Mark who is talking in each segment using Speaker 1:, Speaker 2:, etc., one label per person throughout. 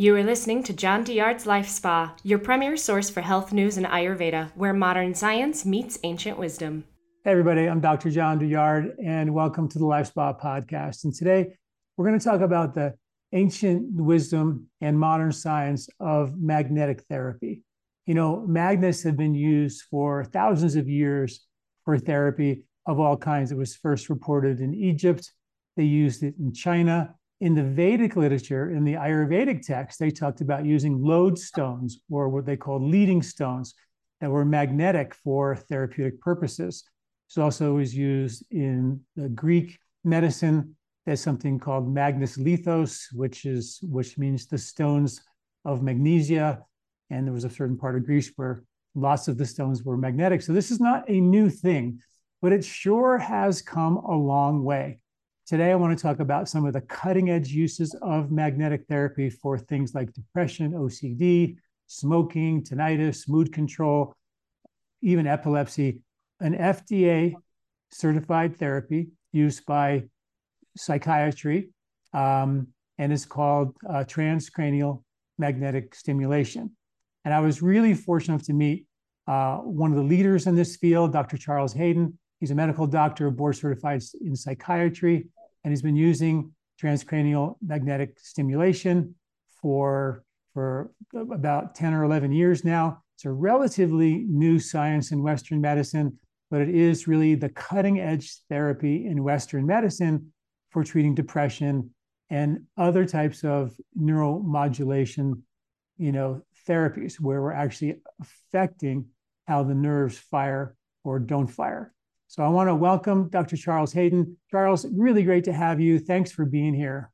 Speaker 1: You are listening to John Douillard's Life Spa, your premier source for health news and Ayurveda, where modern science meets ancient wisdom.
Speaker 2: Hey, everybody, I'm Dr. John Douillard, and welcome to the Life Spa podcast. And today we're going to talk about the ancient wisdom and modern science of magnetic therapy. You know, magnets have been used for thousands of years for therapy of all kinds. It was first reported in Egypt, they used it in China, in the Vedic literature, in the Ayurvedic text, they talked about using lodestones or what they called leading stones that were magnetic for therapeutic purposes. This also was used in the Greek medicine. There's something called magnes lithos, which is which means the stones of magnesia. And there was a certain part of Greece where lots of the stones were magnetic. So this is not a new thing, but it sure has come a long way. Today, I want to talk about some of the cutting edge uses of magnetic therapy for things like depression, OCD, smoking, tinnitus, mood control, even epilepsy. An FDA certified therapy used by psychiatry, um, and it's called uh, transcranial magnetic stimulation. And I was really fortunate to meet uh, one of the leaders in this field, Dr. Charles Hayden. He's a medical doctor, board certified in psychiatry and he's been using transcranial magnetic stimulation for, for about 10 or 11 years now. It's a relatively new science in Western medicine, but it is really the cutting edge therapy in Western medicine for treating depression and other types of neuromodulation, you know, therapies where we're actually affecting how the nerves fire or don't fire. So I want to welcome Dr. Charles Hayden. Charles, really great to have you. Thanks for being here.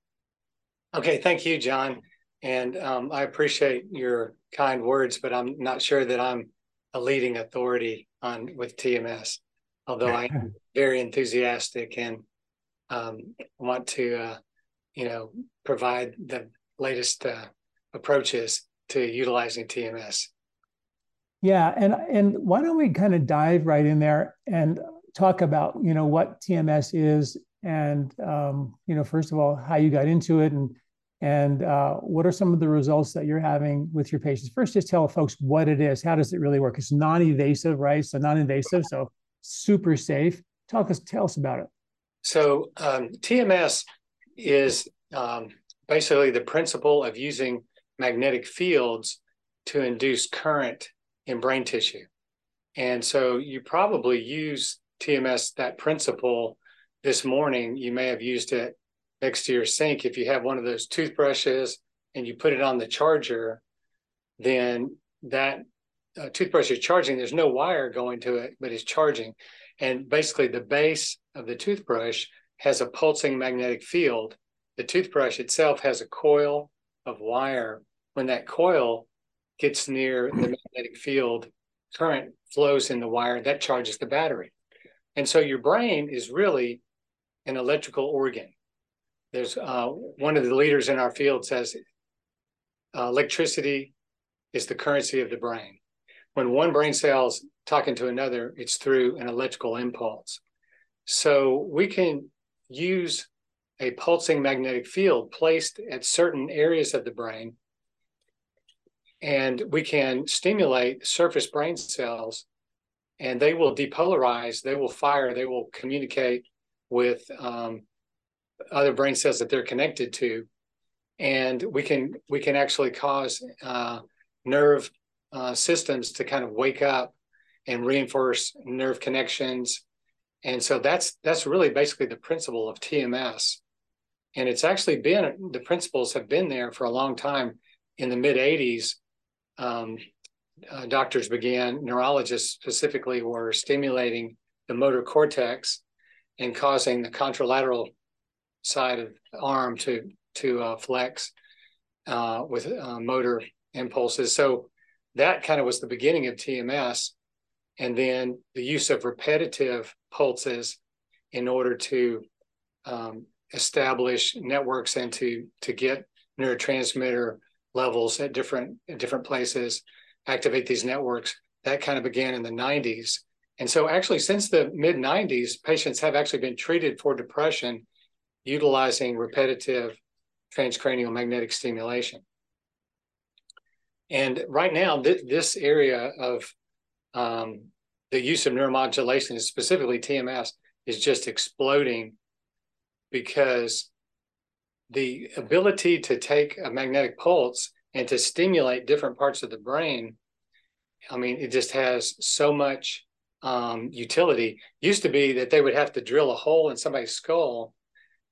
Speaker 3: Okay, thank you, John. And um, I appreciate your kind words, but I'm not sure that I'm a leading authority on with TMS, although I'm very enthusiastic and um, want to, uh, you know, provide the latest uh, approaches to utilizing TMS.
Speaker 2: Yeah, and and why don't we kind of dive right in there and talk about you know what TMS is and um, you know first of all how you got into it and and uh, what are some of the results that you're having with your patients. First, just tell folks what it is. How does it really work? It's non-invasive, right? So non-invasive, so super safe. Talk us, tell us about it.
Speaker 3: So um, TMS is um, basically the principle of using magnetic fields to induce current in brain tissue. And so you probably use TMS that principle this morning, you may have used it next to your sink. If you have one of those toothbrushes and you put it on the charger, then that uh, toothbrush is charging. There's no wire going to it, but it's charging. And basically, the base of the toothbrush has a pulsing magnetic field. The toothbrush itself has a coil of wire. When that coil gets near the magnetic field, current flows in the wire that charges the battery. And so your brain is really an electrical organ. There's uh, one of the leaders in our field says uh, electricity is the currency of the brain. When one brain cell's talking to another, it's through an electrical impulse. So we can use a pulsing magnetic field placed at certain areas of the brain, and we can stimulate surface brain cells and they will depolarize, they will fire, they will communicate with um, other brain cells that they're connected to, and we can we can actually cause uh, nerve uh, systems to kind of wake up and reinforce nerve connections, and so that's that's really basically the principle of TMS, and it's actually been the principles have been there for a long time. In the mid '80s, um, uh, doctors began, neurologists specifically, were stimulating the motor cortex and causing the contralateral side of the arm to to uh, flex uh, with uh, motor impulses. So that kind of was the beginning of TMS, and then the use of repetitive pulses in order to um, establish networks and to to get neurotransmitter levels at different at different places activate these networks. That kind of began in the 90s. And so, actually, since the mid 90s, patients have actually been treated for depression utilizing repetitive transcranial magnetic stimulation. And right now, th- this area of um, the use of neuromodulation, specifically TMS, is just exploding because the ability to take a magnetic pulse and to stimulate different parts of the brain, I mean, it just has so much um, utility. Used to be that they would have to drill a hole in somebody's skull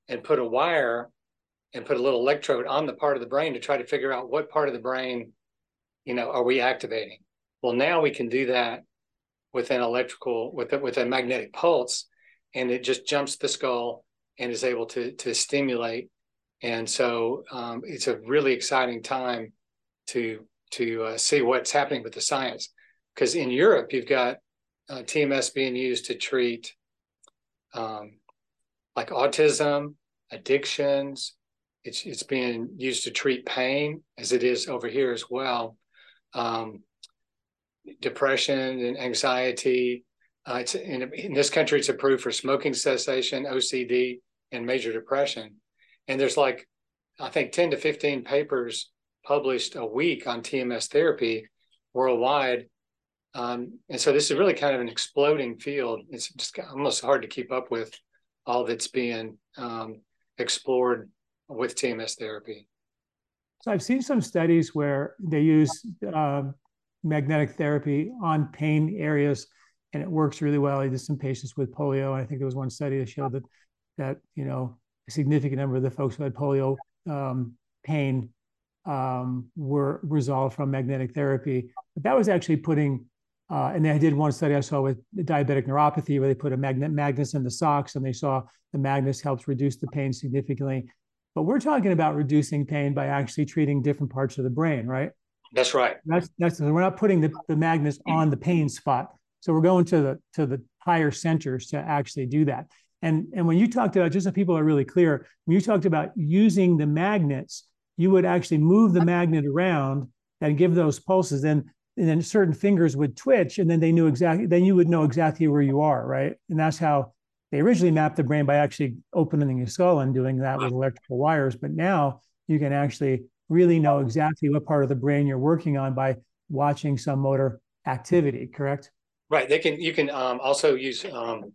Speaker 3: and put a wire and put a little electrode on the part of the brain to try to figure out what part of the brain, you know, are we activating. Well, now we can do that with an electrical with a, with a magnetic pulse, and it just jumps the skull and is able to to stimulate. And so um, it's a really exciting time to to uh, see what's happening with the science, because in Europe you've got uh, TMS being used to treat um, like autism, addictions. It's it's being used to treat pain as it is over here as well. Um, depression and anxiety. Uh, it's in, in this country, it's approved for smoking cessation, OCD, and major depression. And there's like, I think, 10 to 15 papers published a week on TMS therapy worldwide. Um, and so this is really kind of an exploding field. It's just almost hard to keep up with all that's being um, explored with TMS therapy.
Speaker 2: So I've seen some studies where they use uh, magnetic therapy on pain areas, and it works really well. I did some patients with polio. I think there was one study that showed that that you know a significant number of the folks who had polio um, pain um, were resolved from magnetic therapy. But that was actually putting, uh, and they did one study I saw with diabetic neuropathy where they put a magnet magnets in the socks, and they saw the magnets helps reduce the pain significantly. But we're talking about reducing pain by actually treating different parts of the brain, right?
Speaker 3: That's right.
Speaker 2: That's that's we're not putting the, the magnets on the pain spot. So we're going to the to the higher centers to actually do that. And and when you talked about just so people are really clear, when you talked about using the magnets, you would actually move the magnet around and give those pulses. And then certain fingers would twitch, and then they knew exactly. Then you would know exactly where you are, right? And that's how they originally mapped the brain by actually opening your skull and doing that with electrical wires. But now you can actually really know exactly what part of the brain you're working on by watching some motor activity, correct?
Speaker 3: Right. They can. You can um, also use um,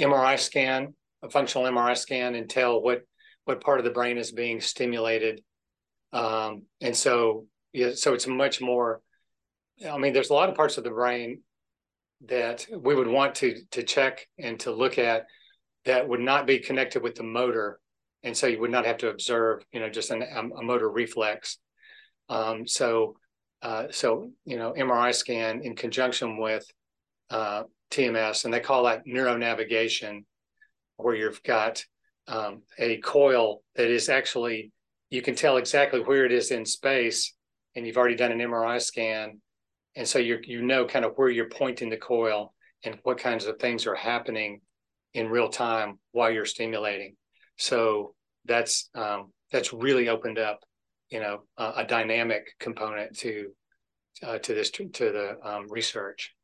Speaker 3: MRI scan, a functional MRI scan, and tell what what part of the brain is being stimulated. Um, and so, yeah, so it's much more. I mean, there's a lot of parts of the brain that we would want to to check and to look at that would not be connected with the motor and so you would not have to observe, you know, just an, um, a motor reflex. Um, so, uh, so you know, MRI scan in conjunction with uh, TMS, and they call that neuronavigation, where you've got um, a coil that is actually you can tell exactly where it is in space, and you've already done an MRI scan, and so you you know kind of where you're pointing the coil and what kinds of things are happening in real time while you're stimulating. So that's um, that's really opened up, you know, uh, a dynamic component to uh, to this to the um, research.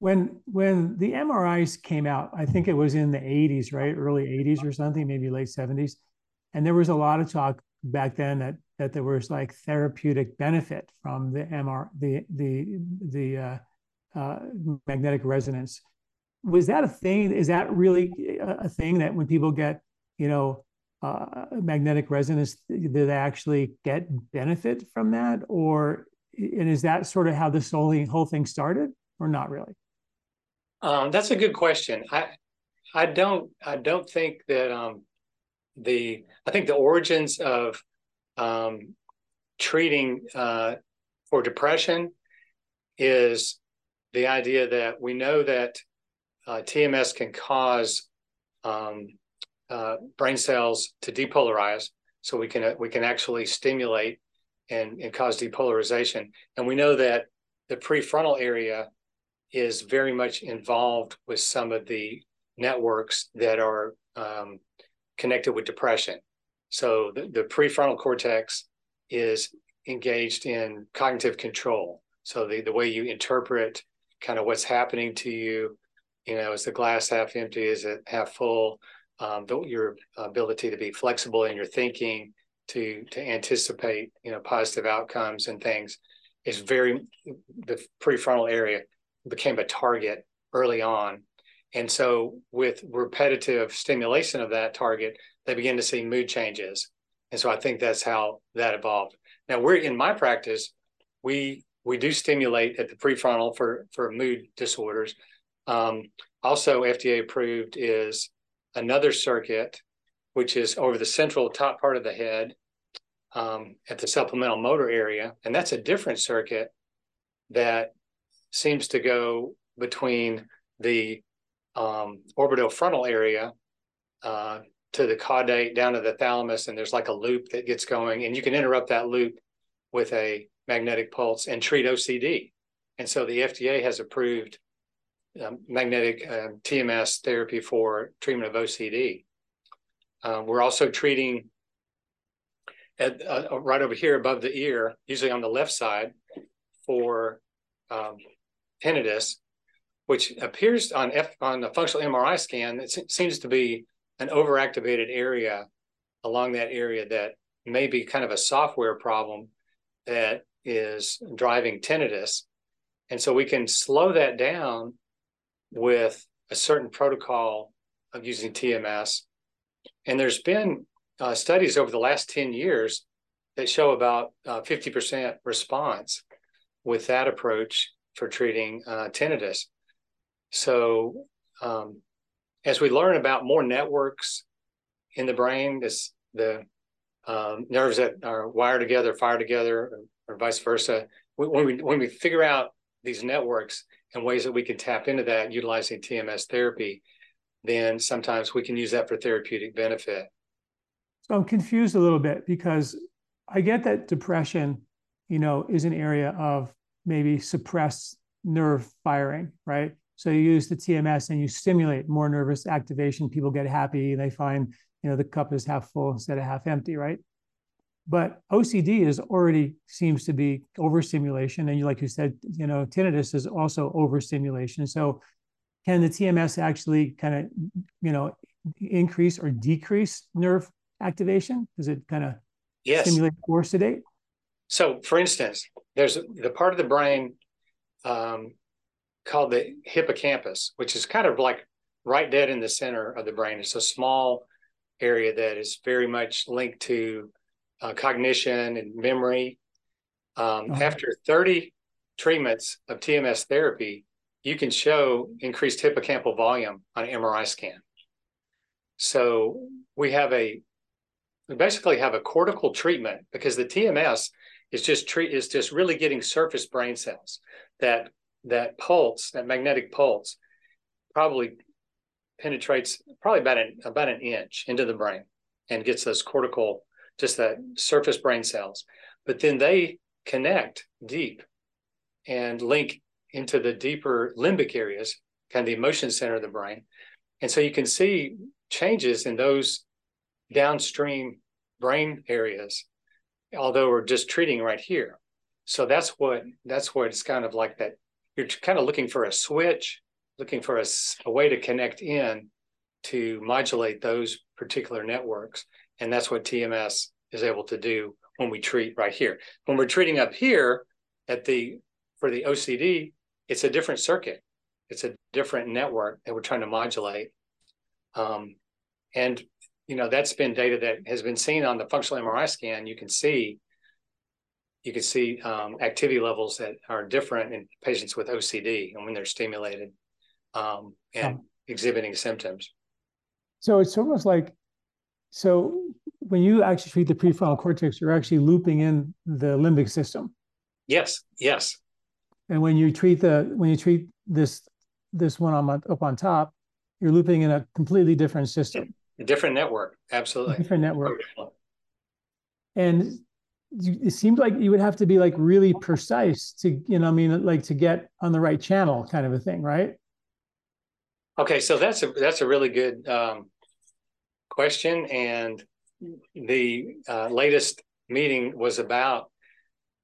Speaker 2: When when the MRIs came out, I think it was in the 80s, right, early 80s or something, maybe late 70s, and there was a lot of talk back then that that there was like therapeutic benefit from the MR the the the uh, uh, magnetic resonance. Was that a thing? Is that really a thing that when people get you know, uh, magnetic resonance, do they actually get benefit from that? Or, and is that sort of how this whole, whole thing started or not really?
Speaker 3: Um, that's a good question. I, I don't, I don't think that um, the, I think the origins of um, treating uh, for depression is the idea that we know that uh, TMS can cause um, uh, brain cells to depolarize, so we can uh, we can actually stimulate and, and cause depolarization. And we know that the prefrontal area is very much involved with some of the networks that are um, connected with depression. So the, the prefrontal cortex is engaged in cognitive control. So the, the way you interpret kind of what's happening to you, you know, is the glass half empty, is it half full? um, your ability to be flexible in your thinking, to to anticipate you know positive outcomes and things, is very the prefrontal area became a target early on. And so with repetitive stimulation of that target, they begin to see mood changes. And so I think that's how that evolved. Now we're in my practice, we we do stimulate at the prefrontal for for mood disorders. Um, also FDA approved is another circuit, which is over the central top part of the head um, at the supplemental motor area. And that's a different circuit that seems to go between the um, orbitofrontal area uh, to the caudate down to the thalamus. And there's like a loop that gets going, and you can interrupt that loop with a magnetic pulse and treat OCD. And so the FDA has approved um, magnetic uh, um, TMS therapy for treatment of OCD. Uh, we're also treating at, uh, right over here above the ear, usually on the left side, for um, tinnitus, which appears on F, on the functional MRI scan. It seems to be an overactivated area along that area that may be kind of a software problem that is driving tinnitus. And so we can slow that down with a certain protocol of using TMS. And there's been uh, studies over the last 10 years that show about uh, 50% response with that approach for treating uh, tinnitus. So, um, as we learn about more networks in the brain, this the um, nerves that are wired together, fire together, or, or vice versa. When we when we figure out these networks and ways that we can tap into that utilizing TMS therapy, then sometimes we can use that for therapeutic benefit.
Speaker 2: So I'm confused a little bit because I get that depression, you know, is an area of maybe suppress nerve firing, right? So you use the TMS and you stimulate more nervous activation. People get happy. They find, you know, the cup is half full instead of half empty, right? But OCD is already seems to be overstimulation, and you, like you said, you know, tinnitus is also overstimulation. So, can the TMS actually kind of, you know, increase or decrease nerve activation? Does it kind of yes. stimulate or sedate?
Speaker 3: So, for instance, there's the part of the brain um, called the hippocampus, which is kind of like right dead in the center of the brain. It's a small area that is very much linked to uh, cognition and memory. Um, uh-huh. After 30 treatments of TMS therapy, you can show increased hippocampal volume on an MRI scan. So we have a we basically have a cortical treatment because the TMS is just treat is just really getting surface brain cells that that pulse that magnetic pulse probably penetrates probably about an about an inch into the brain and gets those cortical just that surface brain cells. But then they connect deep and link into the deeper limbic areas kind of the emotion center of the brain. And so you can see changes in those downstream brain areas, although we're just treating right here. So that's what that's what it's kind of like that. You're kind of looking for a switch, looking for a, a way to connect in to modulate those particular networks, and that's what TMS is able to do when we treat right here. When we're treating up here at the for the OCD, it's a different circuit. It's a different network that we're trying to modulate. Um, and you know that's been data that has been seen on the functional MRI scan. You can see you can see um, activity levels that are different in patients with OCD and when they're stimulated um, and oh. exhibiting symptoms.
Speaker 2: So it's almost like so when you actually treat the prefrontal cortex, you're actually looping in the limbic system.
Speaker 3: Yes. Yes.
Speaker 2: And when you treat the when you treat this this one on up on top, you're looping in a completely different system.
Speaker 3: A different network, absolutely.
Speaker 2: A different network. And it seemed like you would have to be like really precise to, you know, I mean, like to get on the right channel, kind of a thing, right?
Speaker 3: Okay, so that's a that's a really good um, question, and the uh, latest meeting was about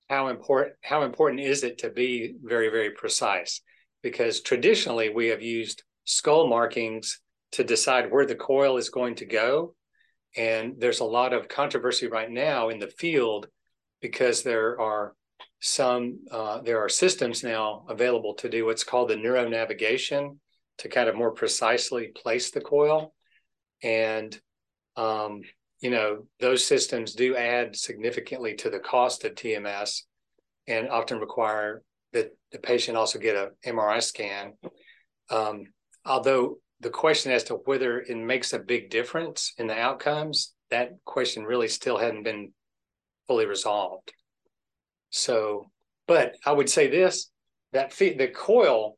Speaker 3: how important how important is it to be very very precise because traditionally we have used skull markings to decide where the coil is going to go. And there's a lot of controversy right now in the field because there are some uh, there are systems now available to do what's called the neuro navigation to kind of more precisely place the coil and um, you know those systems do add significantly to the cost of tms and often require that the patient also get a mri scan um, although the question as to whether it makes a big difference in the outcomes that question really still hadn't been fully resolved so but i would say this that the coil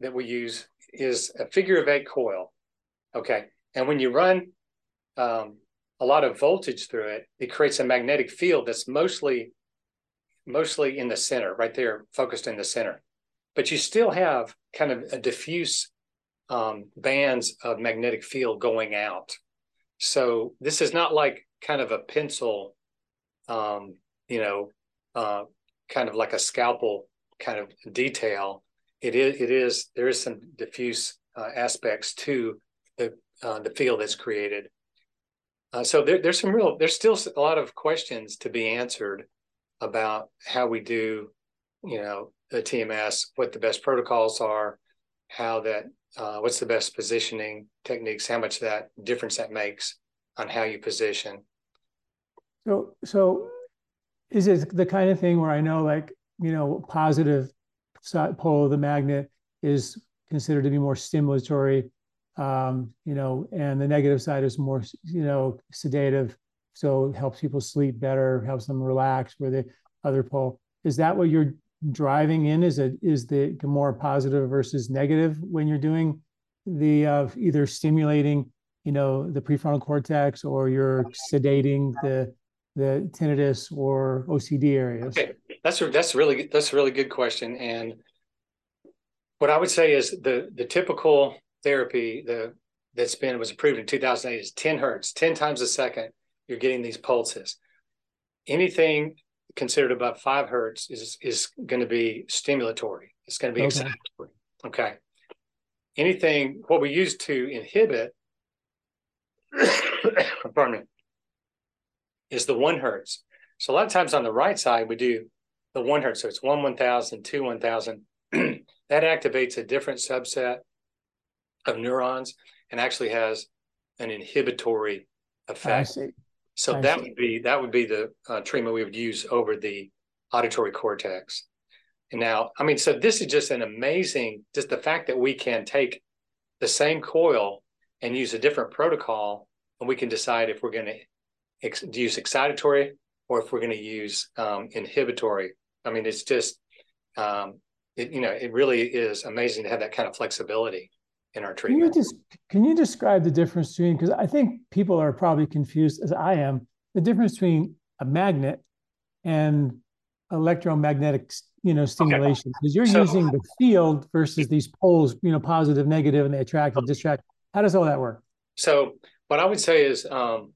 Speaker 3: that we use is a figure of eight coil okay and when you run um, a lot of voltage through it, it creates a magnetic field that's mostly mostly in the center, right there, focused in the center. But you still have kind of a diffuse um, bands of magnetic field going out. So this is not like kind of a pencil, um, you know, uh, kind of like a scalpel kind of detail. It is, it is, there is some diffuse uh, aspects to the uh, the field that's created. Uh, so there, there's some real, there's still a lot of questions to be answered about how we do, you know, the TMS, what the best protocols are, how that, uh, what's the best positioning techniques, how much that difference that makes on how you position.
Speaker 2: So, so is it the kind of thing where I know, like, you know, positive pole of the magnet is considered to be more stimulatory um, you know, and the negative side is more, you know, sedative. So helps people sleep better, helps them relax. Where the other pole is that what you're driving in? Is it is the more positive versus negative when you're doing the uh, either stimulating, you know, the prefrontal cortex or you're sedating the the tinnitus or OCD areas?
Speaker 3: Okay, that's that's really that's a really good question. And what I would say is the the typical therapy the that's been was approved in 2008 is 10 hertz 10 times a second you're getting these pulses anything considered above 5 hertz is is going to be stimulatory. It's going to be okay. excitatory okay? Anything what we use to inhibit pardon me is the 1 hertz. So a lot of times on the right side we do the 1 hertz. So it's 1 1000 2 1000 that activates a different subset of neurons and actually has an inhibitory effect. So I that see. would be that would be the uh, treatment we would use over the auditory cortex. And now, I mean, so this is just an amazing, just the fact that we can take the same coil and use a different protocol, and we can decide if we're going to ex- use excitatory or if we're going to use um, inhibitory. I mean, it's just, um, it, you know, it really is amazing to have that kind of flexibility in our treatment.
Speaker 2: Can you just can you describe the difference between because I think people are probably confused as I am the difference between a magnet and electromagnetic you know stimulation because okay. you're so, using the field versus these poles you know positive negative and they attract and distract how does all that work
Speaker 3: so what i would say is um,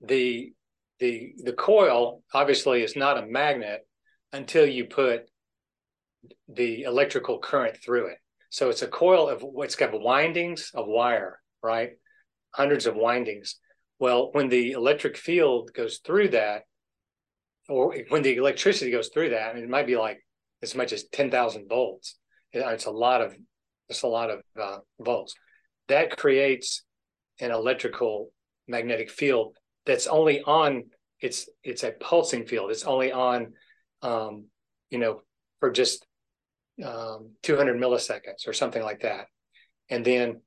Speaker 3: the the the coil obviously is not a magnet until you put the electrical current through it so it's a coil of what's got windings of wire, right? Hundreds of windings. Well, when the electric field goes through that, or when the electricity goes through that, I mean, it might be like as much as 10,000 volts. It's a lot of, it's a lot of uh, volts. That creates an electrical magnetic field that's only on, it's, it's a pulsing field. It's only on, um, you know, for just um, 200 milliseconds or something like that. And then,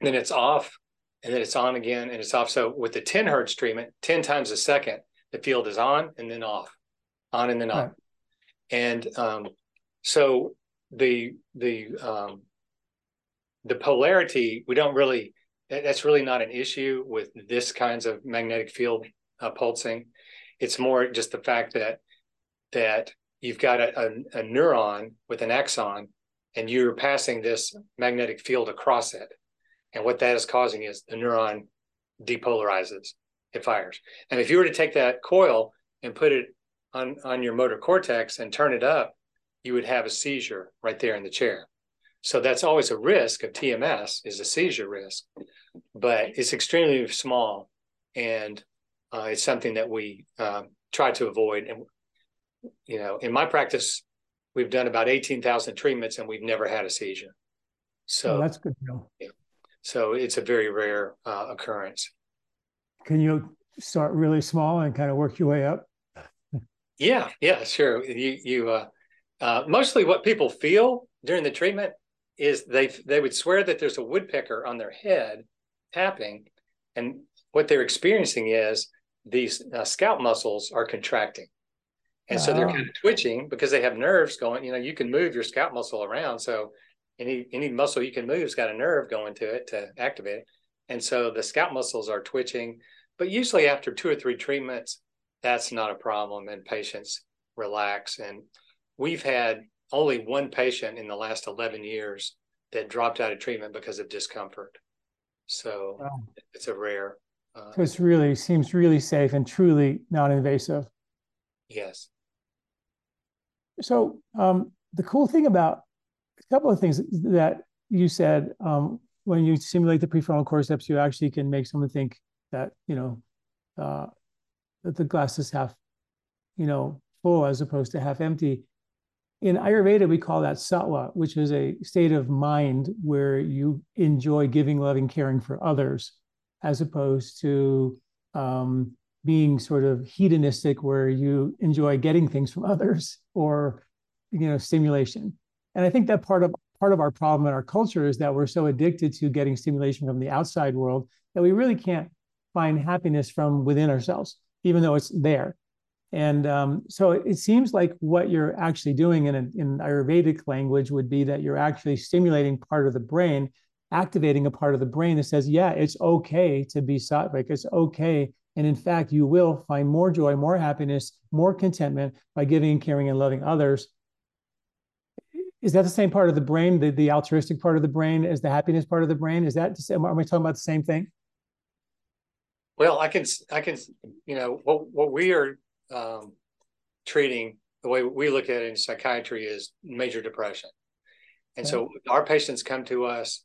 Speaker 3: then it's off and then it's on again and it's off. So with the 10 hertz treatment, 10 times a second, the field is on and then off, on and then off. Right. And um, so the, the, um, the polarity, we don't really, that's really not an issue with this kinds of magnetic field uh, pulsing. It's more just the fact that, that you've got a, a, a neuron with an axon and you're passing this magnetic field across it. And what that is causing is the neuron depolarizes, it fires. And if you were to take that coil and put it on, on your motor cortex and turn it up, you would have a seizure right there in the chair. So that's always a risk of TMS is a seizure risk, but it's extremely small, and uh, it's something that we um, try to avoid. And you know, in my practice, we've done about 18,000 treatments and we've never had a seizure. So
Speaker 2: oh, that's good to know.
Speaker 3: Yeah. So it's a very rare uh, occurrence.
Speaker 2: Can you start really small and kind of work your way up?
Speaker 3: Yeah, yeah, sure. You, you, uh, uh, mostly what people feel during the treatment is they they would swear that there's a woodpecker on their head tapping, and what they're experiencing is these uh, scalp muscles are contracting, and so they're kind of twitching because they have nerves going. You know, you can move your scalp muscle around, so any any muscle you can move has got a nerve going to it to activate it, and so the scalp muscles are twitching. But usually after two or three treatments, that's not a problem, and patients relax. And we've had only one patient in the last 11 years that dropped out of treatment because of discomfort. So wow. it's a rare.
Speaker 2: Uh, so it's really seems really safe and truly non-invasive.
Speaker 3: Yes.
Speaker 2: So um, the cool thing about a couple of things that you said um, when you simulate the prefrontal cortex, you actually can make someone think that you know uh, that the glass is half, you know, full as opposed to half empty. In Ayurveda, we call that sattva, which is a state of mind where you enjoy giving, loving, caring for others, as opposed to um, being sort of hedonistic, where you enjoy getting things from others or, you know, stimulation. And I think that part of part of our problem in our culture is that we're so addicted to getting stimulation from the outside world that we really can't find happiness from within ourselves, even though it's there. And um, so it seems like what you're actually doing in, a, in Ayurvedic language would be that you're actually stimulating part of the brain, activating a part of the brain that says, yeah, it's okay to be sattvic. It's okay. And in fact, you will find more joy, more happiness, more contentment by giving, caring, and loving others. Is that the same part of the brain, the, the altruistic part of the brain, is the happiness part of the brain? Is that, am I talking about the same thing?
Speaker 3: Well, I can, I can, you know, what what we are um, treating the way we look at it in psychiatry is major depression. And so our patients come to us,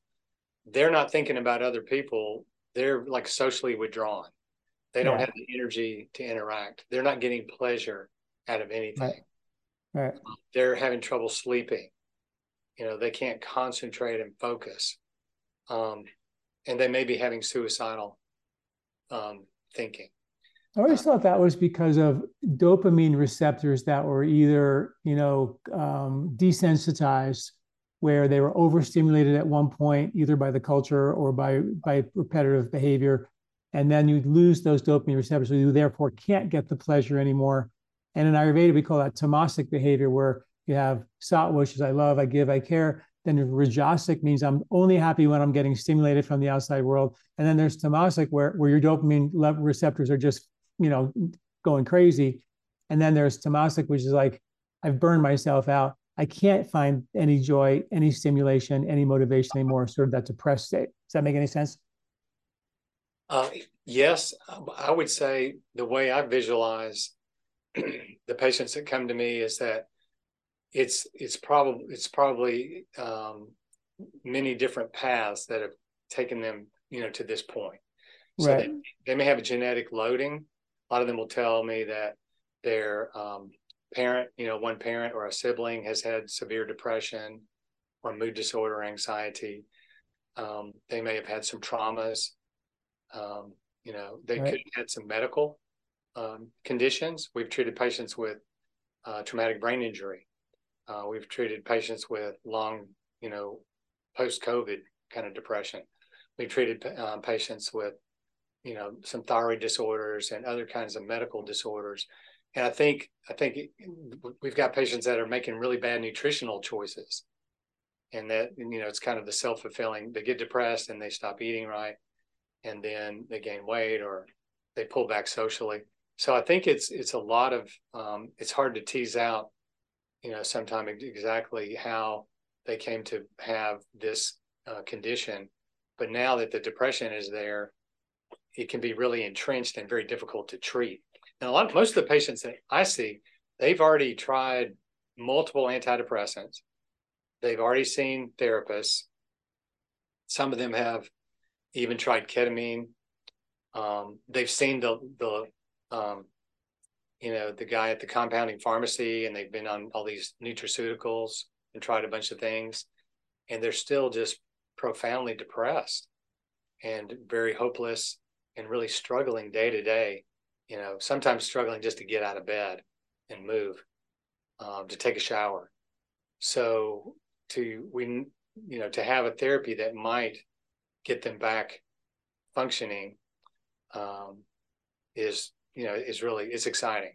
Speaker 3: they're not thinking about other people. They're like socially withdrawn. They don't yeah. have the energy to interact. They're not getting pleasure out of anything.
Speaker 2: Right. right.
Speaker 3: They're having trouble sleeping. You know, they can't concentrate and focus. Um, and they may be having suicidal um, thinking.
Speaker 2: I always thought that was because of dopamine receptors that were either, you know, um, desensitized, where they were overstimulated at one point, either by the culture or by by repetitive behavior, and then you lose those dopamine receptors, so you therefore can't get the pleasure anymore. And in Ayurveda, we call that tamasic behavior, where you have sattva, which is I love, I give, I care. Then rajasic means I'm only happy when I'm getting stimulated from the outside world. And then there's tamasic, where where your dopamine receptors are just you know, going crazy. And then there's tamasic, which is like, I've burned myself out. I can't find any joy, any stimulation, any motivation anymore, sort of that depressed state. Does that make any sense?
Speaker 3: Uh, yes, I would say the way I visualize the patients that come to me is that it's it's probably it's probably um, many different paths that have taken them you know to this point. So right. they, they may have a genetic loading a lot of them will tell me that their um, parent, you know, one parent or a sibling has had severe depression or mood disorder, anxiety. Um, they may have had some traumas. Um, you know, they right. could have had some medical um, conditions. We've treated patients with uh, traumatic brain injury. Uh, we've treated patients with long, you know, post COVID kind of depression. We've treated uh, patients with you know some thyroid disorders and other kinds of medical disorders and i think i think we've got patients that are making really bad nutritional choices and that you know it's kind of the self-fulfilling they get depressed and they stop eating right and then they gain weight or they pull back socially so i think it's it's a lot of um, it's hard to tease out you know sometimes exactly how they came to have this uh, condition but now that the depression is there it can be really entrenched and very difficult to treat. And a lot of most of the patients that I see, they've already tried multiple antidepressants. They've already seen therapists. Some of them have even tried ketamine. Um, they've seen the the um, you know, the guy at the compounding pharmacy and they've been on all these nutraceuticals and tried a bunch of things and they're still just profoundly depressed and very hopeless and really struggling day to day, you know, sometimes struggling just to get out of bed and move, um, to take a shower. So to we you know to have a therapy that might get them back functioning um, is you know is really it's exciting.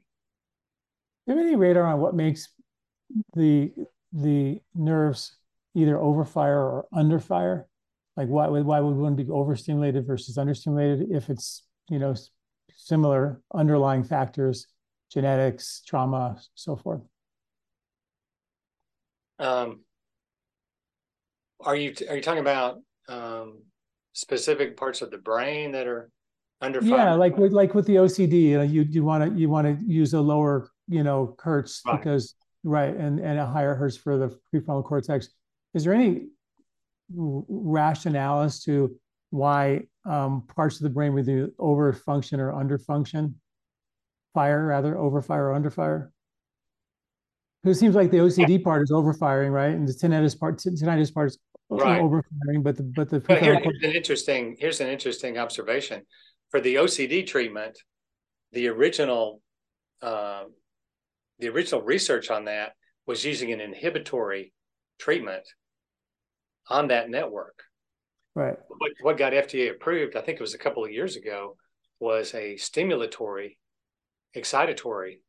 Speaker 2: Do you have any radar on what makes the the nerves either overfire or underfire? Like why why would one be overstimulated versus understimulated if it's you know similar underlying factors, genetics, trauma, so forth?
Speaker 3: Um, are you are you talking about um, specific parts of the brain that are under fire?
Speaker 2: Yeah, like with like with the OCD, you know, you you want to you want to use a lower you know hertz right. because right and and a higher hertz for the prefrontal cortex. Is there any rationale as to why um, parts of the brain would either over function or under function? Fire rather, over fire or under fire? Because it seems like the OCD part is overfiring, right? And the tinnitus part, tinnitus part is right. overfiring, but the but the
Speaker 3: here, here's an interesting here's an interesting observation for the OCD treatment. The original uh, the original research on that was using an inhibitory treatment on that network.
Speaker 2: Right.
Speaker 3: What, what got FDA approved, I think it was a couple of years ago, was a stimulatory, excitatory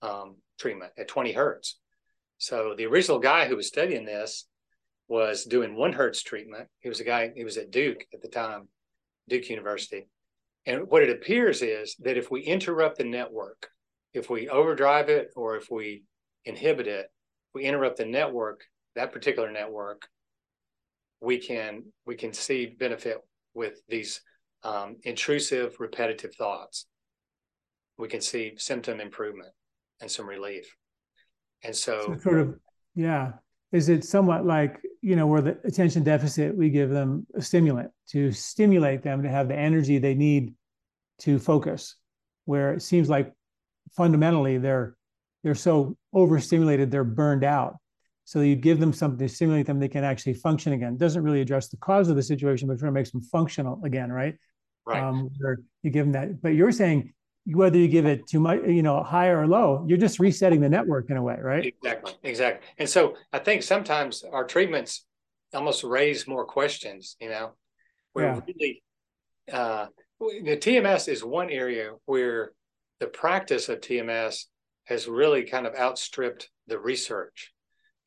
Speaker 3: um, treatment at 20 hertz. So the original guy who was studying this was doing one hertz treatment. He was a guy, he was at Duke at the time, Duke University. And what it appears is that if we interrupt the network, if we overdrive it or if we inhibit it, we interrupt the network, that particular network, we can we can see benefit with these um, intrusive, repetitive thoughts. We can see symptom improvement and some relief. And so,
Speaker 2: so sort of, yeah. Is it somewhat like, you know, where the attention deficit, we give them a stimulant to stimulate them to have the energy they need to focus, where it seems like fundamentally they're they're so overstimulated, they're burned out. So you give them something to stimulate them, they can actually function again. It doesn't really address the cause of the situation, but trying to make them functional again, right?
Speaker 3: Right. Um,
Speaker 2: you give them that, but you're saying whether you give it too much, you know, high or low, you're just resetting the network in a way, right?
Speaker 3: Exactly, exactly. And so I think sometimes our treatments almost raise more questions. You know, we're yeah. really uh, the TMS is one area where the practice of TMS has really kind of outstripped the research.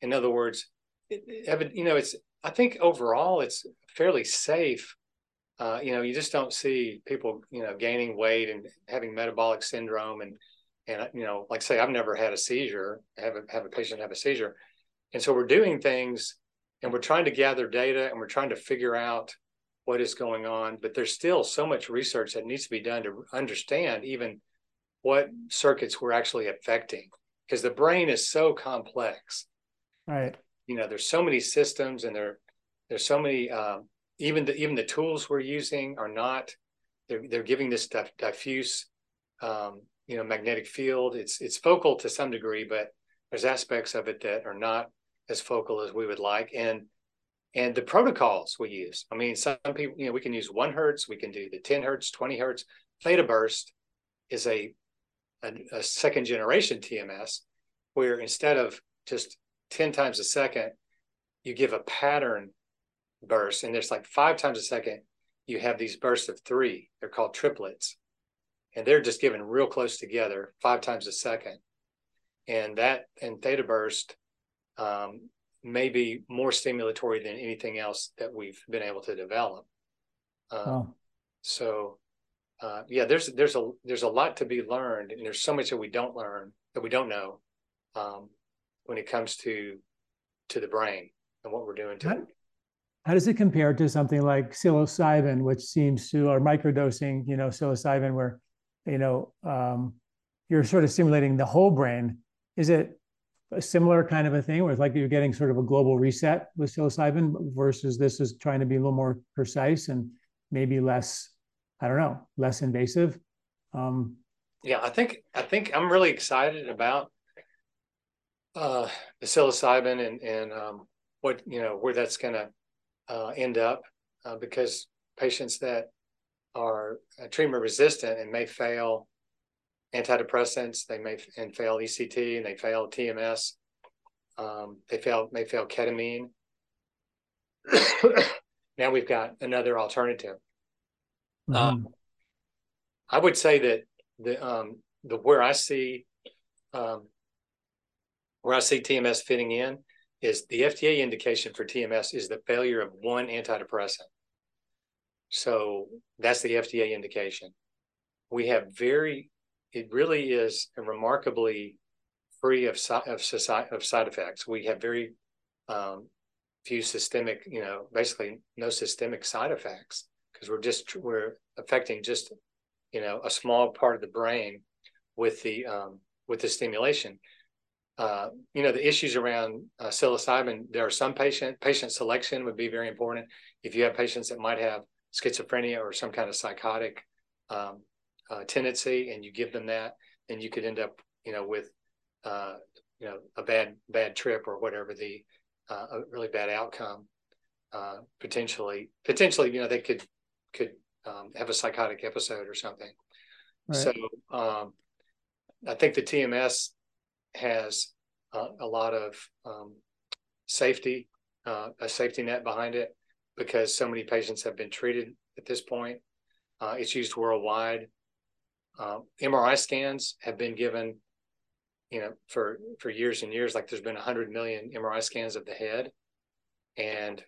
Speaker 3: In other words, it, you know, it's I think overall it's fairly safe uh, you know, you just don't see people, you know, gaining weight and having metabolic syndrome and and you know, like say, I've never had a seizure, have a have a patient have a seizure, and so we're doing things, and we're trying to gather data, and we're trying to figure out what is going on, but there's still so much research that needs to be done to understand even what circuits we're actually affecting, because the brain is so complex.
Speaker 2: Right.
Speaker 3: You know, there's so many systems, and there there's so many um, even the even the tools we're using are not they're they're giving this stuff diffuse um, you know magnetic field. It's it's focal to some degree but there's aspects of it that are not as focal as we would like. And and the protocols we use i mean some people you know we can use one hertz we can do the 10 hertz 20 hertz. Theta burst is a, a, a second generation tms where instead of just 10 times a second you give a pattern bursts, and there's like five times a second you have these bursts of three. They're called triplets, and they're just given real close together, five times a second. And that and theta burst um, may be more stimulatory than anything else that we've been able to develop. Um, oh. So, uh, yeah, there's there's a there's a lot to be learned, and there's so much that we don't learn that we don't know um, when it comes to to the brain and what we're doing to it.
Speaker 2: How does it compare to something like psilocybin, which seems to, or microdosing, you know, psilocybin, where, you know, um, you're sort of stimulating the whole brain? Is it a similar kind of a thing where it's like you're getting sort of a global reset with psilocybin versus this is trying to be a little more precise and maybe less, I don't know, less invasive? Um,
Speaker 3: Yeah, I think I think I'm really excited about uh, the psilocybin and and um, what you know where that's going to uh, end up uh, because patients that are uh, treatment resistant and may fail antidepressants, they may and fail ECT and they fail TMS, um, they fail may fail ketamine. now we've got another alternative. Mm-hmm. Um, I would say that the um, the where I see um, where I see TMS fitting in is the FDA indication for TMS is the failure of one antidepressant. So that's the FDA indication. We have very, it really is remarkably free of of, of side effects. We have very um, few systemic, you know, basically no systemic side effects because we're just we're affecting just you know a small part of the brain with the um, with the stimulation uh, you know, the issues around uh, psilocybin, there are some patient patient selection would be very important. If you have patients that might have schizophrenia or some kind of psychotic um, uh, tendency, and you give them that, then you could end up, you know, with uh, you know a bad bad trip or whatever the uh, a really bad outcome uh, potentially. Potentially, you know, they could could um, have a psychotic episode or something. Right. So um, I think the TMS has uh, a lot of um, safety, uh, a safety net behind it, because so many patients have been treated at this point. Uh, it's used worldwide. MRI um, scans have been given, you know, for for years and years. Like there's been 100 million MRI scans of the head, and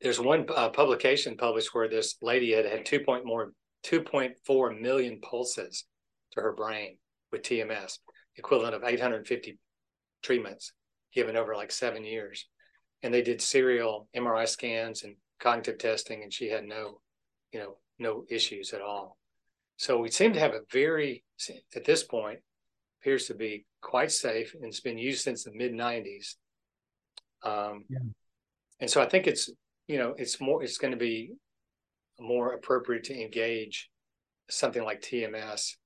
Speaker 3: there's one uh, publication published where this lady had had 2. more 2.4 million pulses to her brain with TMS equivalent of 850 treatments given over like seven years. And they did serial MRI scans and cognitive testing, and she had no, you know, no issues at all. So we seem to have a very, at this point, appears to be quite safe and it's been used since the mid 90s. Um, yeah. And so I think it's, you know, it's more, it's going to be more appropriate to engage something like TMS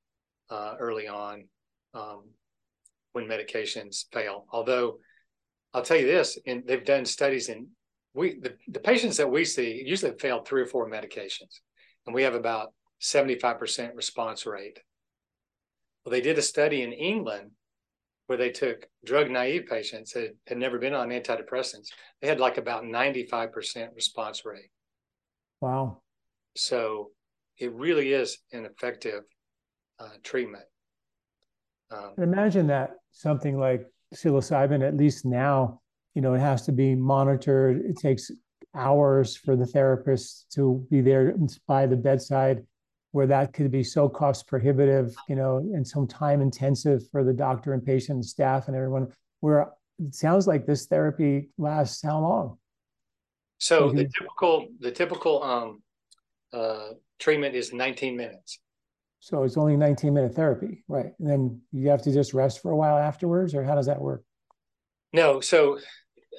Speaker 3: uh, early on um, when medications fail. Although I'll tell you this, and they've done studies in we the, the patients that we see usually have failed three or four medications, and we have about 75% response rate. Well, they did a study in England where they took drug naive patients that had never been on antidepressants. They had like about 95% response rate.
Speaker 2: Wow.
Speaker 3: So it really is an effective uh, treatment.
Speaker 2: Um, imagine that something like psilocybin, at least now, you know, it has to be monitored. It takes hours for the therapist to be there by the bedside, where that could be so cost prohibitive, you know, and so time intensive for the doctor and patient and staff and everyone. Where it sounds like this therapy lasts how long?
Speaker 3: So the typical the typical um, uh, treatment is 19 minutes.
Speaker 2: So it's only 19 minute therapy, right? And then you have to just rest for a while afterwards, or how does that work?
Speaker 3: No. So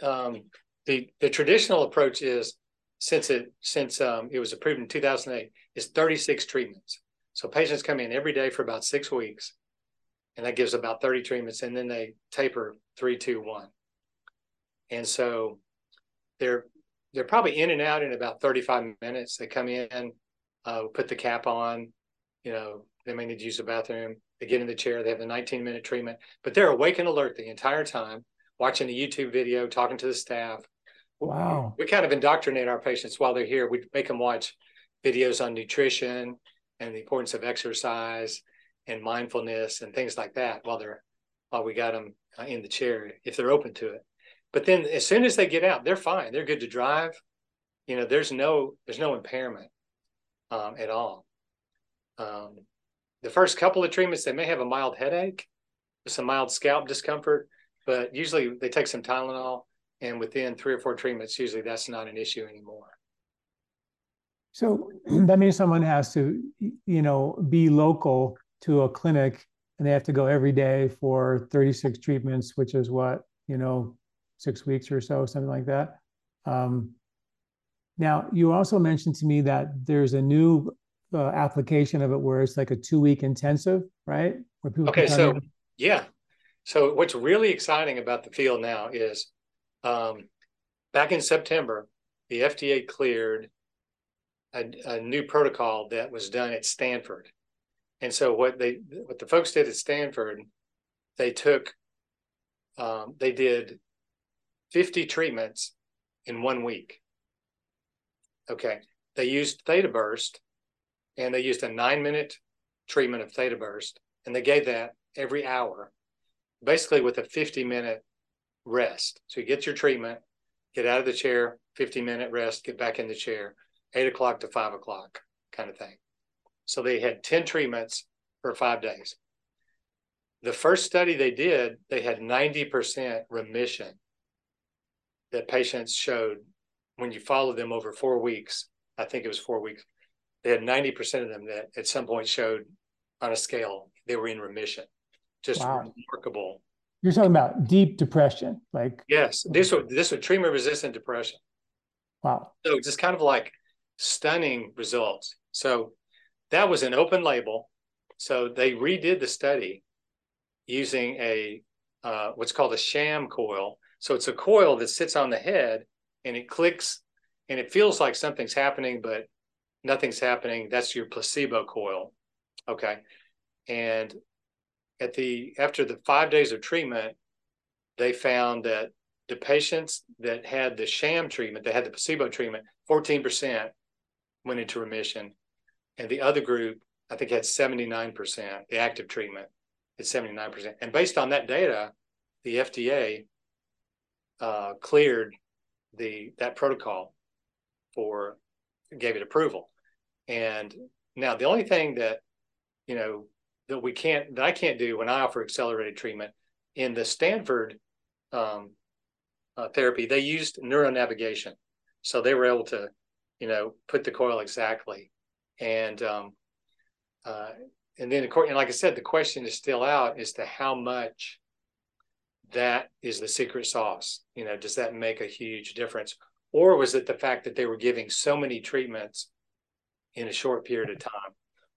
Speaker 3: um, the the traditional approach is since it since um, it was approved in 2008 is 36 treatments. So patients come in every day for about six weeks, and that gives about 30 treatments, and then they taper three, two, one. And so they're they're probably in and out in about 35 minutes. They come in, uh, put the cap on, you know, they may need to use the bathroom. They get in the chair, they have the 19 minute treatment, but they're awake and alert the entire time, watching a YouTube video, talking to the staff.
Speaker 2: Wow.
Speaker 3: We, we kind of indoctrinate our patients while they're here. We make them watch videos on nutrition and the importance of exercise and mindfulness and things like that while they're while we got them uh, in the chair if they're open to it. But then as soon as they get out, they're fine. They're good to drive. You know, there's no there's no impairment um, at all. Um, the first couple of treatments, they may have a mild headache, some mild scalp discomfort, but usually they take some Tylenol, and within three or four treatments, usually that's not an issue anymore.
Speaker 2: So that means someone has to, you know, be local to a clinic, and they have to go every day for 36 treatments, which is what you know, six weeks or so, something like that. Um, now, you also mentioned to me that there's a new uh, application of it where it's like a two week intensive, right? Where
Speaker 3: people okay, so in. yeah, so what's really exciting about the field now is, um, back in September, the FDA cleared a, a new protocol that was done at Stanford, and so what they what the folks did at Stanford, they took, um, they did fifty treatments in one week. Okay, they used theta burst and they used a nine minute treatment of theta burst and they gave that every hour basically with a 50 minute rest. So you get your treatment get out of the chair 50 minute rest get back in the chair 8 o'clock to 5 o'clock kind of thing. So they had 10 treatments for five days. The first study they did they had 90% remission that patients showed when you followed them over four weeks. I think it was four weeks they had 90% of them that at some point showed on a scale they were in remission. Just wow. remarkable.
Speaker 2: You're talking about deep depression, like
Speaker 3: yes, this was this was treatment resistant depression.
Speaker 2: Wow.
Speaker 3: So just kind of like stunning results. So that was an open label. So they redid the study using a uh, what's called a sham coil. So it's a coil that sits on the head and it clicks and it feels like something's happening, but nothing's happening. That's your placebo coil. Okay. And at the after the five days of treatment, they found that the patients that had the sham treatment, that had the placebo treatment, 14% went into remission. And the other group, I think, had 79%, the active treatment at 79%. And based on that data, the FDA uh, cleared the that protocol for gave it approval. And now the only thing that, you know, that we can't, that I can't do when I offer accelerated treatment in the Stanford um, uh, therapy, they used neuronavigation. So they were able to, you know, put the coil exactly. And, um, uh, and then, and like I said, the question is still out as to how much that is the secret sauce. You know, does that make a huge difference? Or was it the fact that they were giving so many treatments in a short period of time?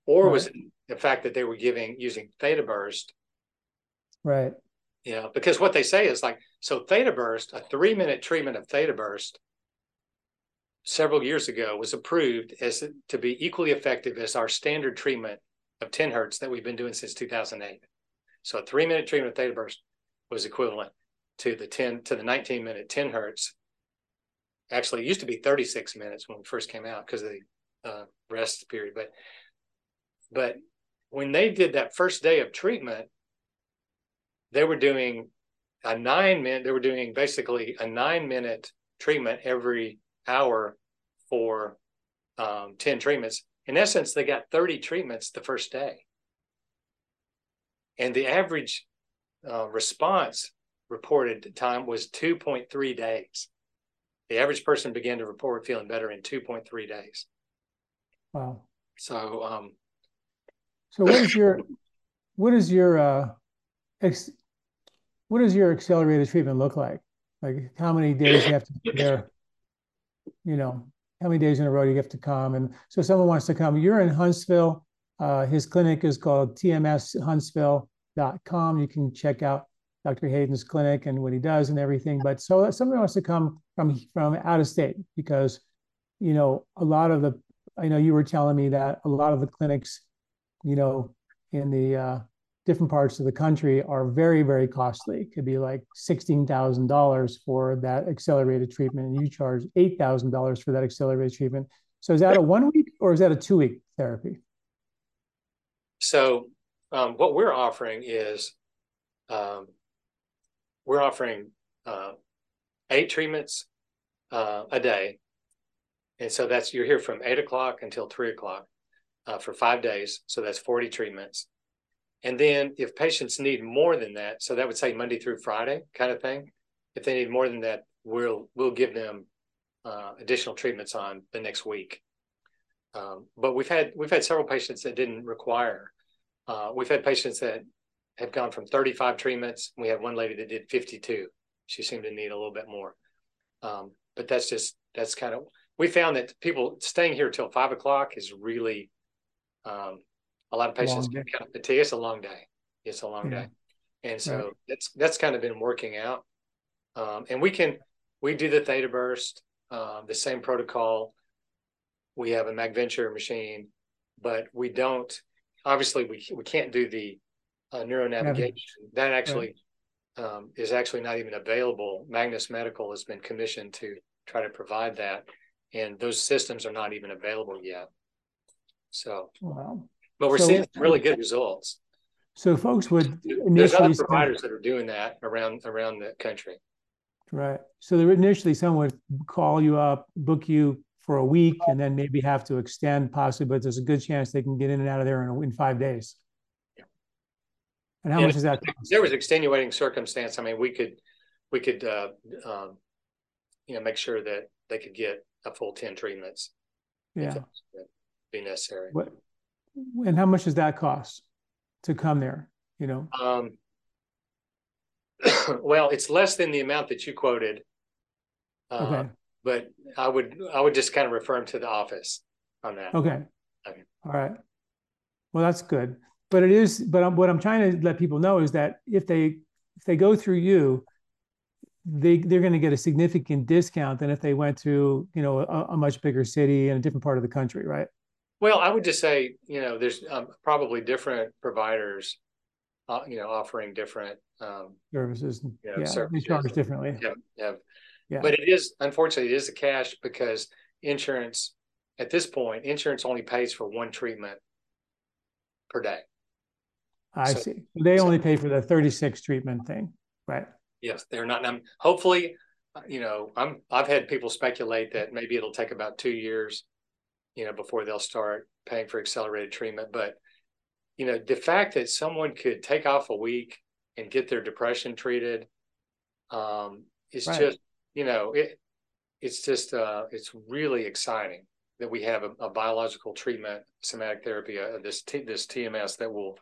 Speaker 3: Or right. was it the fact that they were giving using theta burst?
Speaker 2: Right.
Speaker 3: Yeah, because what they say is like, so theta burst, a three minute treatment of theta burst several years ago was approved as to be equally effective as our standard treatment of 10 hertz that we've been doing since 2008. So a three minute treatment of theta burst was equivalent to the 10 to the 19 minute 10 hertz. Actually, it used to be 36 minutes when we first came out because of the uh, rest period. But but when they did that first day of treatment, they were doing a nine minute. They were doing basically a nine minute treatment every hour for um, ten treatments. In essence, they got thirty treatments the first day, and the average uh, response reported time was 2.3 days. The average person began to report feeling better in 2.3 days.
Speaker 2: Wow.
Speaker 3: So, um,
Speaker 2: so what is your, what is your, uh, ex, what does your accelerated treatment look like? Like how many days you have to be there? You know, how many days in a row you have to come? And so someone wants to come. You're in Huntsville. Uh, his clinic is called tmshuntsville.com. You can check out Dr. Hayden's clinic and what he does and everything. But so someone wants to come from from out of state because you know a lot of the I know you were telling me that a lot of the clinics, you know, in the uh, different parts of the country are very, very costly. It could be like $16,000 for that accelerated treatment, and you charge $8,000 for that accelerated treatment. So is that a one week or is that a two week therapy?
Speaker 3: So um, what we're offering is um, we're offering uh, eight treatments uh, a day and so that's you're here from eight o'clock until three o'clock uh, for five days. So that's 40 treatments. And then if patients need more than that, so that would say Monday through Friday kind of thing. If they need more than that, we'll we'll give them uh, additional treatments on the next week. Um, but we've had we've had several patients that didn't require. Uh, we've had patients that have gone from 35 treatments. We had one lady that did 52. She seemed to need a little bit more. Um, but that's just that's kind of we found that people staying here till five o'clock is really um, a lot of patients get kind of fatigue. It's a long day. It's a long yeah. day, and so right. that's that's kind of been working out. Um, and we can we do the theta burst, um, the same protocol. We have a MagVenture machine, but we don't. Obviously, we we can't do the uh, neuronavigation. That actually right. um, is actually not even available. Magnus Medical has been commissioned to try to provide that, and those systems are not even available yet. So, wow. but we're so, seeing really good results.
Speaker 2: So, folks would
Speaker 3: there's other providers that are doing that around around the country.
Speaker 2: Right. So, there initially, someone would call you up, book you for a week, and then maybe have to extend possibly, but there's a good chance they can get in and out of there in, in five days. Yeah. And how and much is that?
Speaker 3: Cost? There was extenuating circumstance. I mean, we could, we could, uh, um, you know, make sure that they could get a full ten treatments.
Speaker 2: Yeah,
Speaker 3: be necessary.
Speaker 2: What? And how much does that cost to come there? You know.
Speaker 3: Um. well, it's less than the amount that you quoted. Uh, okay. But I would I would just kind of refer them to the office on that.
Speaker 2: Okay. okay. All right. Well, that's good but it is but what i'm trying to let people know is that if they if they go through you they they're going to get a significant discount than if they went to you know a, a, much bigger city in a different part of the country right
Speaker 3: well i would just say you know there's um, probably different providers uh, you know offering different um,
Speaker 2: services you know, yeah services. they charge differently
Speaker 3: yeah, yeah yeah but it is unfortunately it is a cash because insurance at this point insurance only pays for one treatment per day
Speaker 2: I so, see. They so, only pay for the 36 treatment thing, right?
Speaker 3: Yes, they're not. I'm hopefully, uh, you know, I'm I've had people speculate that maybe it'll take about two years, you know, before they'll start paying for accelerated treatment. But you know, the fact that someone could take off a week and get their depression treated, um, is right. just you know it. It's just uh, it's really exciting that we have a, a biological treatment, somatic therapy, uh, this t- this TMS that will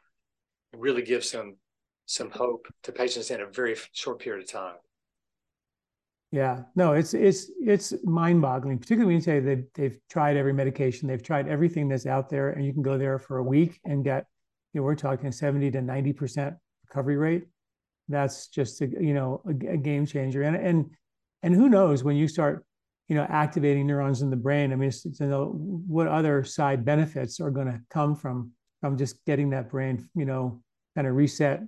Speaker 3: really give some some hope to patients in a very short period of time.
Speaker 2: Yeah, no, it's it's it's mind-boggling, particularly when you say they've they've tried every medication, they've tried everything that's out there, and you can go there for a week and get, you know, we're talking seventy to ninety percent recovery rate. That's just a, you know a, a game changer, and and and who knows when you start, you know, activating neurons in the brain. I mean, it's, it's, you know, what other side benefits are going to come from from just getting that brain, you know, kind of reset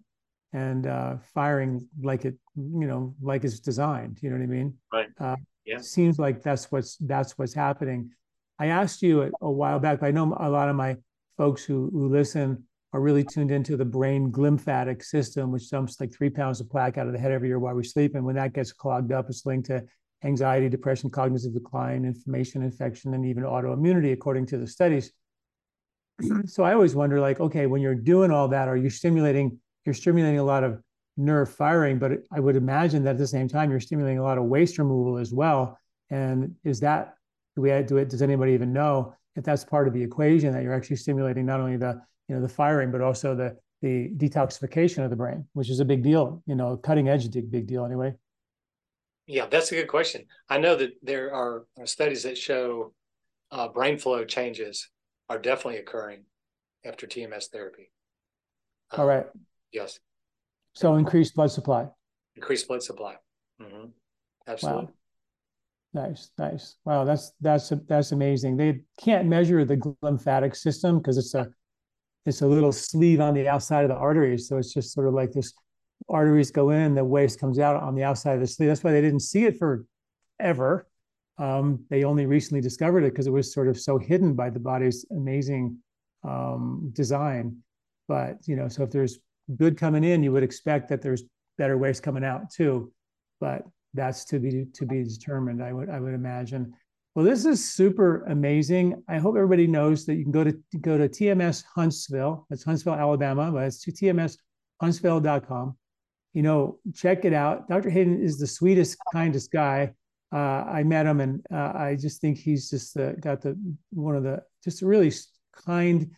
Speaker 2: and uh, firing like it, you know, like it's designed. You know what I mean?
Speaker 3: Right. Uh,
Speaker 2: yeah. Seems like that's what's that's what's happening. I asked you a, a while back. I know a lot of my folks who who listen are really tuned into the brain glymphatic system, which dumps like three pounds of plaque out of the head every year while we sleep. And when that gets clogged up, it's linked to anxiety, depression, cognitive decline, inflammation, infection, and even autoimmunity, according to the studies. so I always wonder, like, okay, when you're doing all that, are you stimulating? You're stimulating a lot of nerve firing, but I would imagine that at the same time you're stimulating a lot of waste removal as well. And is that do we do it? Does anybody even know if that's part of the equation that you're actually stimulating not only the you know the firing but also the the detoxification of the brain, which is a big deal. You know, cutting edge big deal anyway.
Speaker 3: Yeah, that's a good question. I know that there are studies that show uh, brain flow changes are definitely occurring after TMS therapy.
Speaker 2: Um, All right.
Speaker 3: Yes.
Speaker 2: So increased blood supply.
Speaker 3: Increased blood supply. Mm-hmm. Absolutely.
Speaker 2: Wow. Nice, nice. Wow, that's that's that's amazing. They can't measure the lymphatic system because it's a it's a little sleeve on the outside of the arteries. So it's just sort of like this arteries go in, the waste comes out on the outside of the sleeve. That's why they didn't see it for ever. Um, they only recently discovered it because it was sort of so hidden by the body's amazing um, design. But you know, so if there's good coming in, you would expect that there's better waste coming out too. But that's to be to be determined. I would I would imagine. Well, this is super amazing. I hope everybody knows that you can go to go to TMS Huntsville. That's Huntsville, Alabama, but it's to tmshuntsville.com. You know, check it out. Dr. Hayden is the sweetest, kindest guy uh, I met him, and uh, I just think he's just uh, got the one of the just really kind.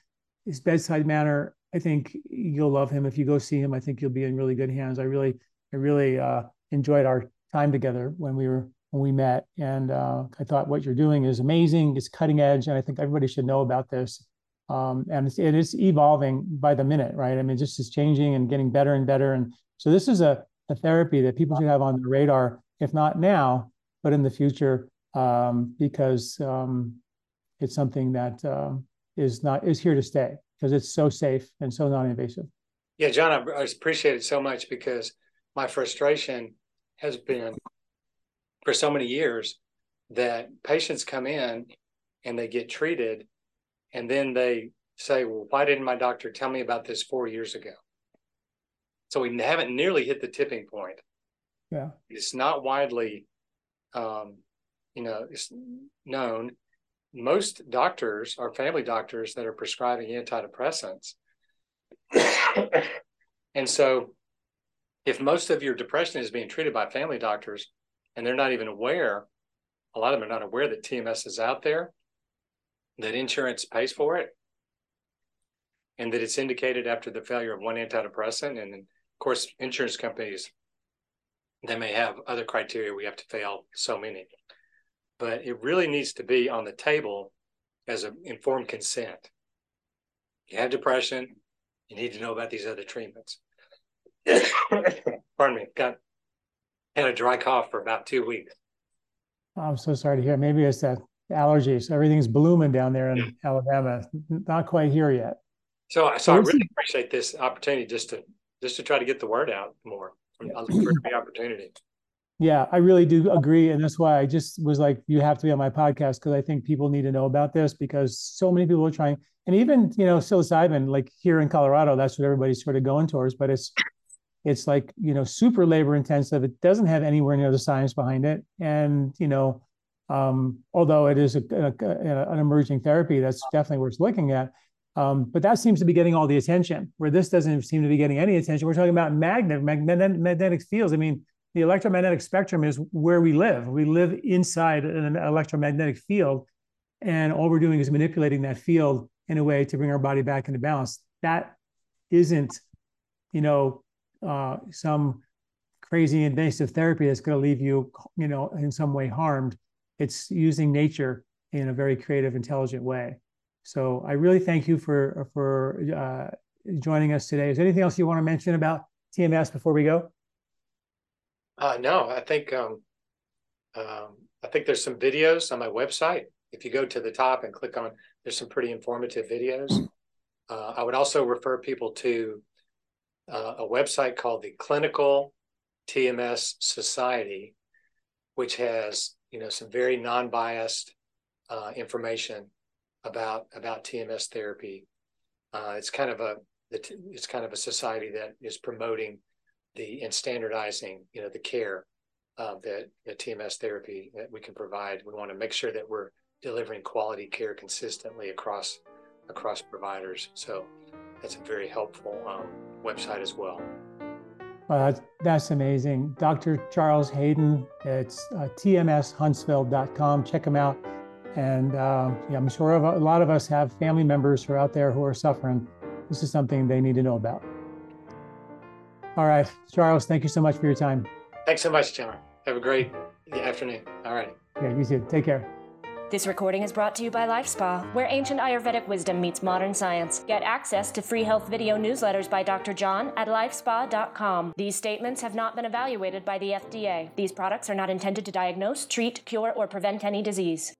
Speaker 2: His bedside manner. I think you'll love him if you go see him. I think you'll be in really good hands. I really, I really uh, enjoyed our time together when we were when we met, and uh, I thought what you're doing is amazing. It's cutting edge, and I think everybody should know about this. um, and it's, it is evolving by the minute, right? I mean, just is changing and getting better and better. And so this is a, a therapy that people should have on the radar, if not now, but in the future, um, because um, it's something that um, is not is here to stay because it's so safe and so non-invasive.
Speaker 3: Yeah, John, I, I appreciate it so much because my frustration has been for so many years that patients come in and they get treated and then they say, well, why didn't my doctor tell me about this four years ago? So we haven't nearly hit the tipping point.
Speaker 2: Yeah.
Speaker 3: It's not widely, um, you know, it's known. Most doctors are family doctors that are prescribing antidepressants. and so if most of your depression is being treated by family doctors and they're not even aware, a lot of them are not aware that TMS is out there, that insurance pays for it, and that it's indicated after the failure of one antidepressant. And of course, insurance companies, they may have other criteria. We have to fail so many, but it really needs to be on the table as an informed consent. You have depression, you need to know about these other treatments. Pardon me, got had a dry cough for about two weeks.
Speaker 2: Oh, I'm so sorry to hear. Maybe it's that allergies. Everything's blooming down there in yeah. Alabama. Not quite here yet.
Speaker 3: So, so I really appreciate this opportunity just to just to try to get the word out more. I look for the opportunity.
Speaker 2: Yeah, I really do agree, and that's why I just was like, you have to be on my podcast because I think people need to know about this because so many people are trying, and even you know psilocybin, like here in Colorado, that's what everybody's sort of going towards. But it's it's like you know super labor intensive. It doesn't have anywhere near the science behind it, and you know um, although it is a, a, a, an emerging therapy that's definitely worth looking at. Um, but that seems to be getting all the attention, where this doesn't seem to be getting any attention. We're talking about magnet, magnetic, magnetic fields. I mean, the electromagnetic spectrum is where we live. We live inside an electromagnetic field, and all we're doing is manipulating that field in a way to bring our body back into balance. That isn't, you know, uh, some crazy invasive therapy that's going to leave you, you know, in some way harmed it's using nature in a very creative, intelligent way. So I really thank you for for uh, joining us today. Is there anything else you want to mention about TMS before we go?
Speaker 3: Uh, no, I think um, um, I think there's some videos on my website. If you go to the top and click on, there's some pretty informative videos. Uh, I would also refer people to uh, a website called the Clinical TMS Society, which has you know some very non-biased uh, information about about TMS therapy. Uh, it's kind of a it's kind of a society that is promoting the and standardizing you know the care uh, that the TMS therapy that we can provide. We want to make sure that we're delivering quality care consistently across across providers. So that's a very helpful um, website as well.
Speaker 2: Uh, that's amazing. Dr. Charles Hayden, it's uh, tmshuntsville.com. Check him out. And uh, yeah, I'm sure a lot of us have family members who are out there who are suffering. This is something they need to know about. All right, Charles, thank you so much for your time.
Speaker 3: Thanks so much, John. Have a great afternoon. All right.
Speaker 2: Yeah, you too. Take care.
Speaker 1: This recording is brought to you by LifeSpa, where ancient Ayurvedic wisdom meets modern science. Get access to free health video newsletters by Dr. John at lifespa.com. These statements have not been evaluated by the FDA. These products are not intended to diagnose, treat, cure, or prevent any disease.